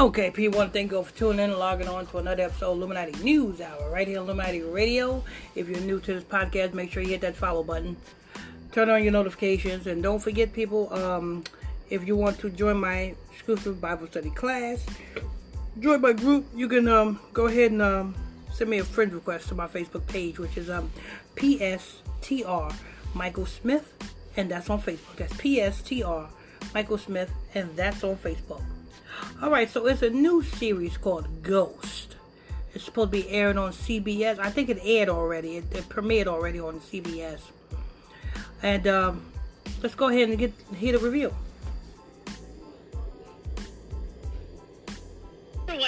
Okay, people, want to thank you for tuning in and logging on to another episode of Illuminati News Hour right here on Illuminati Radio. If you're new to this podcast, make sure you hit that follow button. Turn on your notifications and don't forget, people, um, if you want to join my exclusive Bible study class, join my group, you can um, go ahead and um, send me a friend request to my Facebook page, which is um, PSTR Michael Smith, and that's on Facebook. That's PSTR Michael Smith, and that's on Facebook. All right, so it's a new series called Ghost. It's supposed to be airing on CBS. I think it aired already. It, it premiered already on CBS. And um, let's go ahead and get hear the review.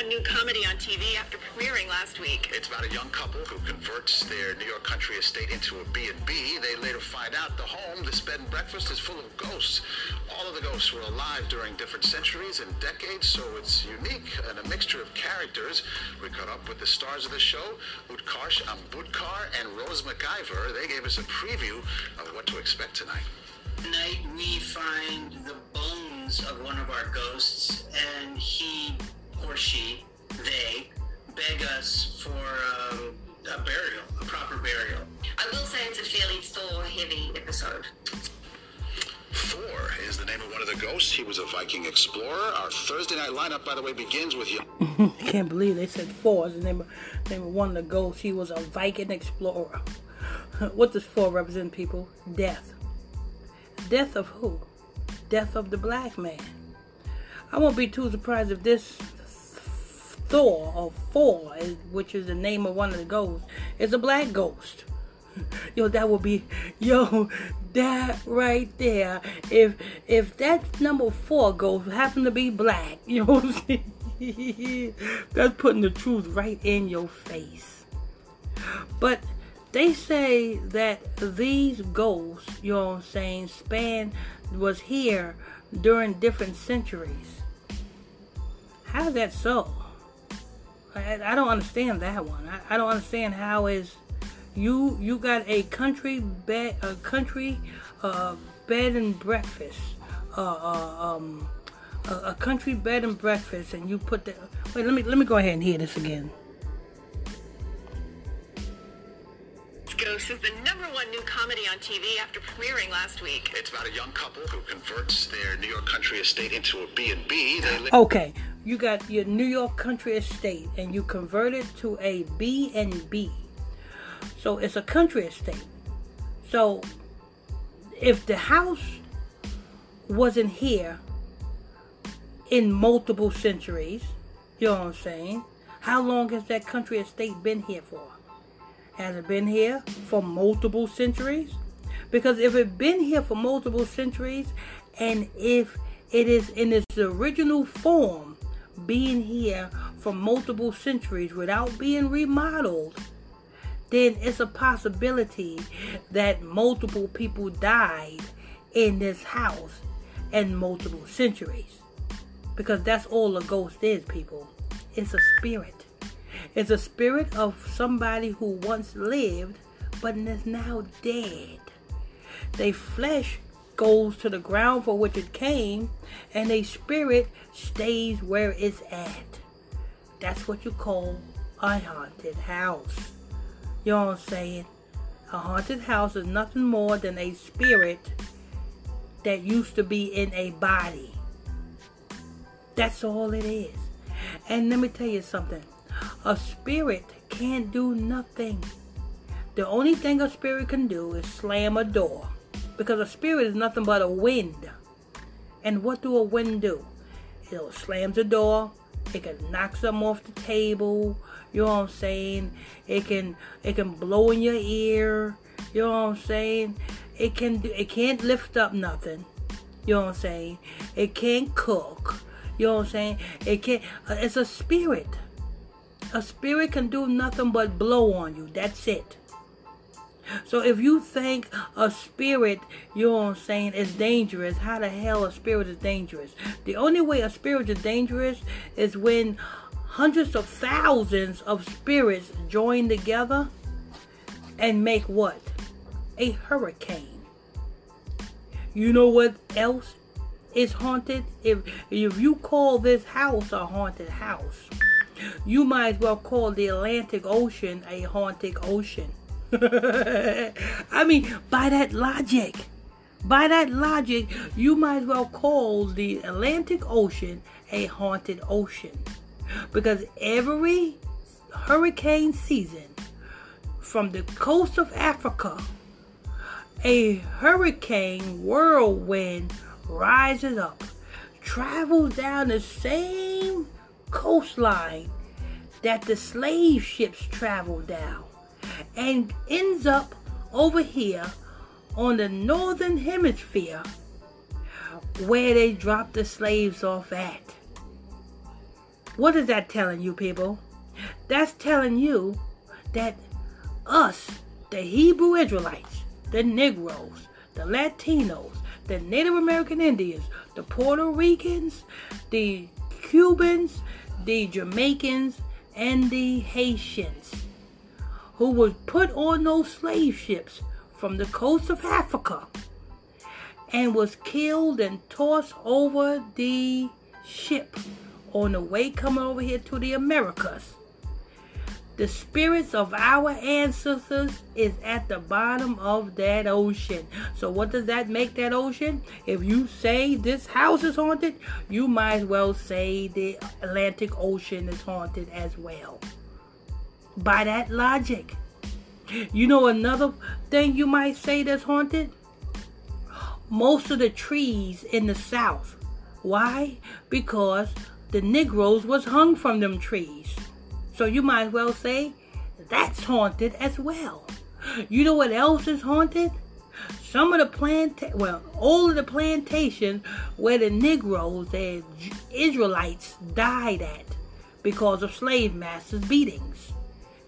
One new comedy on TV after premiering last week. It's about a young couple who converts their New York country estate into a B&B. They later find out the home, this bed and breakfast, is full of ghosts. All of the ghosts were alive during different centuries and decades, so it's unique and a mixture of characters. We caught up with the stars of the show, Utkarsh Ambudkar and Rose McIver. They gave us a preview of what to expect tonight. Tonight we find the bones of one of our ghosts, and he or she, they, beg us for um, a burial, a proper burial. I will say it's a fairly Thor-heavy episode. Thor is the name of one of the ghosts. He was a Viking explorer. Our Thursday night lineup, by the way, begins with you. I can't believe they said Thor is the name of, name of one of the ghosts. He was a Viking explorer. what does Thor represent, people? Death. Death of who? Death of the black man. I won't be too surprised if this Thor or Thor, eh, which is the name of one of the ghosts, is a black ghost. Yo, that would be yo, that right there. If if that number four ghost happened to be black, you know what I'm saying? That's putting the truth right in your face. But they say that these ghosts, you know what I'm saying, span was here during different centuries. How is that so? I, I don't understand that one. I, I don't understand how is you you got a country bed a country uh, bed and breakfast uh, uh, um, a, a, country bed and breakfast and you put the wait let me let me go ahead and hear this again. Ghost is the number one new comedy on TV after premiering last week. It's about a young couple who converts their New York country estate into a B&B. They li- okay, you got your New York country estate and you convert it to a B and B. So it's a country estate. So if the house wasn't here in multiple centuries, you know what I'm saying? How long has that country estate been here for? Has it been here for multiple centuries? Because if it's been here for multiple centuries and if it is in its original form being here for multiple centuries without being remodeled, then it's a possibility that multiple people died in this house in multiple centuries. Because that's all a ghost is, people. It's a spirit. It's a spirit of somebody who once lived but is now dead. They flesh goes to the ground for which it came, and a spirit stays where it's at. That's what you call a haunted house. You know what I'm saying? A haunted house is nothing more than a spirit that used to be in a body. That's all it is. And let me tell you something. A spirit can't do nothing. The only thing a spirit can do is slam a door. Because a spirit is nothing but a wind. And what do a wind do? It'll slam the door. It can knock something off the table. You know what I'm saying? It can it can blow in your ear. You know what I'm saying? It can do, it can't lift up nothing. You know what I'm saying? It can't cook. You know what I'm saying? It can't. Uh, it's a spirit. A spirit can do nothing but blow on you. That's it. So if you think a spirit, you know what I'm saying, is dangerous, how the hell a spirit is dangerous? The only way a spirit is dangerous is when hundreds of thousands of spirits join together and make what? A hurricane. You know what else is haunted, if if you call this house a haunted house, you might as well call the Atlantic Ocean a haunted ocean. I mean, by that logic, by that logic, you might as well call the Atlantic Ocean a haunted ocean. Because every hurricane season, from the coast of Africa, a hurricane whirlwind rises up, travels down the same coastline that the slave ships traveled down, and ends up over here on the northern hemisphere where they drop the slaves off at. What is that telling you, people? That's telling you that us, the Hebrew Israelites, the Negroes, the Latinos, the Native American Indians, the Puerto Ricans, the Cubans, the Jamaicans, and the Haitians, who was put on those slave ships from the coast of Africa and was killed and tossed over the ship on the way coming over here to the Americas. The spirits of our ancestors is at the bottom of that ocean. So what does that make that ocean? If you say this house is haunted, you might as well say the Atlantic Ocean is haunted as well. By that logic. You know another thing you might say that's haunted? Most of the trees in the south. Why? Because the Negroes was hung from them trees. So you might as well say that's haunted as well. You know what else is haunted? Some of the plant, well, all of the plantations where the Negroes, the Israelites, died at because of slave masters' beatings.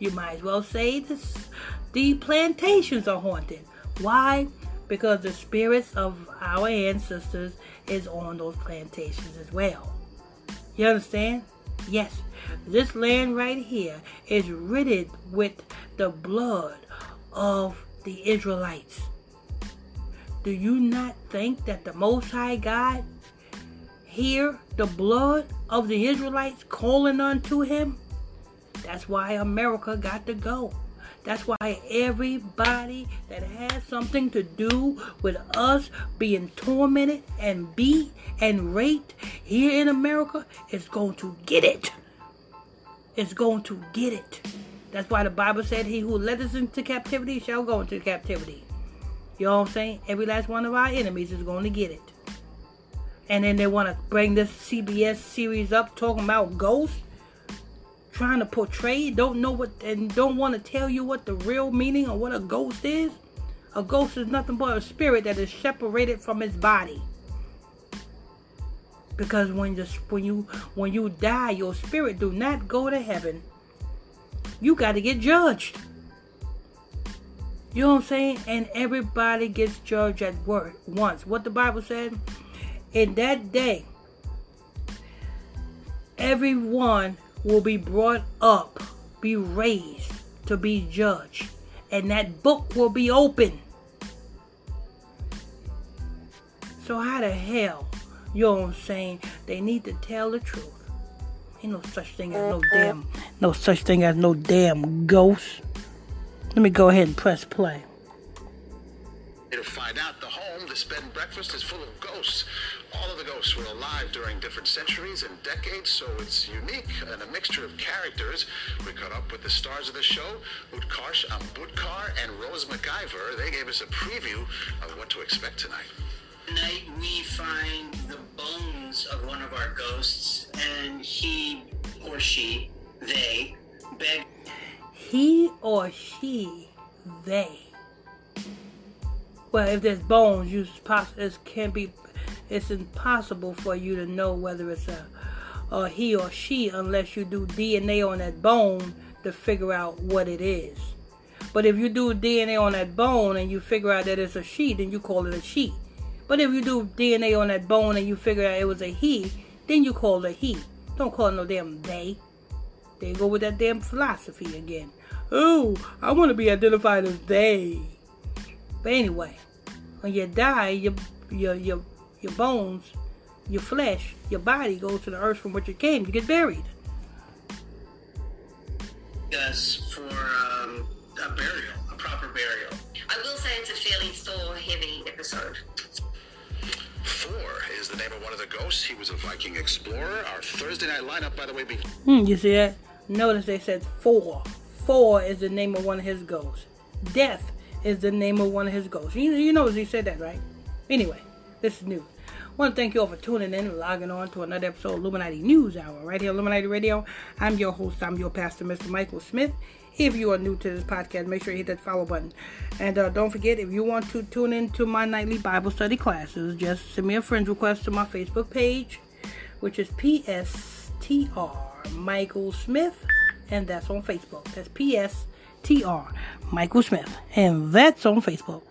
You might as well say this, the plantations are haunted. Why? Because the spirits of our ancestors is on those plantations as well. You understand? Yes, this land right here is riddled with the blood of the Israelites. Do you not think that the Most High God hear the blood of the Israelites calling unto him? That's why America got to go. That's why everybody that has something to do with us being tormented and beat and raped here in America is going to get it. it. Is going to get it. That's why the Bible said, He who led us into captivity shall go into captivity. You know what I'm saying? Every last one of our enemies is going to get it. And then they want to bring this CBS series up talking about ghosts trying to portray, don't know what, and don't want to tell you what the real meaning of what a ghost is. A ghost is nothing but a spirit that is separated from its body. Because when you when you when you die, your spirit do not go to heaven. You got to get judged. You know what I'm saying? And everybody gets judged at work once. What the Bible said? In that day, everyone will be brought up, be raised to be judged, and that book will be open. So how the hell, you know what I'm saying? They need to tell the truth. Ain't no such thing as no damn, no such thing as no damn ghost. Let me go ahead and press play. To find out, the home, this bed and breakfast, is full of ghosts. All of the ghosts were alive during different centuries and decades, so it's unique and a mixture of characters. We caught up with the stars of the show, Utkarsh Ambudkar and Rose McIver. They gave us a preview of what to expect tonight. Tonight we find the bones of one of our ghosts, and he or she, they, beg. He or she, they. Well, if there's bones, you poss- it can be it's impossible for you to know whether it's a, a he or she unless you do DNA on that bone to figure out what it is. But if you do DNA on that bone and you figure out that it's a she, then you call it a she. But if you do DNA on that bone and you figure out it was a he, then you call it a he. Don't call it no damn they. They go with that damn philosophy again. Oh, I want to be identified as they. But anyway, when you die, your your your your bones your flesh, your body goes to the earth from which it came. You get buried. Us for um, a burial, a proper burial. I will say it's a fairly Thor heavy episode. Thor is the name of one of the ghosts. He was a Viking explorer. Our Thursday night lineup, by the way, be Hmm, you see that? Notice they said four. Four is the name of one of his ghosts. Death is the name of one of his ghosts. You, you notice he said that, right? Anyway, this is news. I want to thank you all for tuning in and logging on to another episode of Illuminati News Hour right here, Illuminati Radio. I'm your host, I'm your pastor, Mr. Michael Smith. If you are new to this podcast, make sure you hit that follow button. And uh, don't forget, if you want to tune into my nightly Bible study classes, just send me a friend request to my Facebook page, which is PSTR Michael Smith, and that's on Facebook. That's PSTR Michael Smith, and that's on Facebook.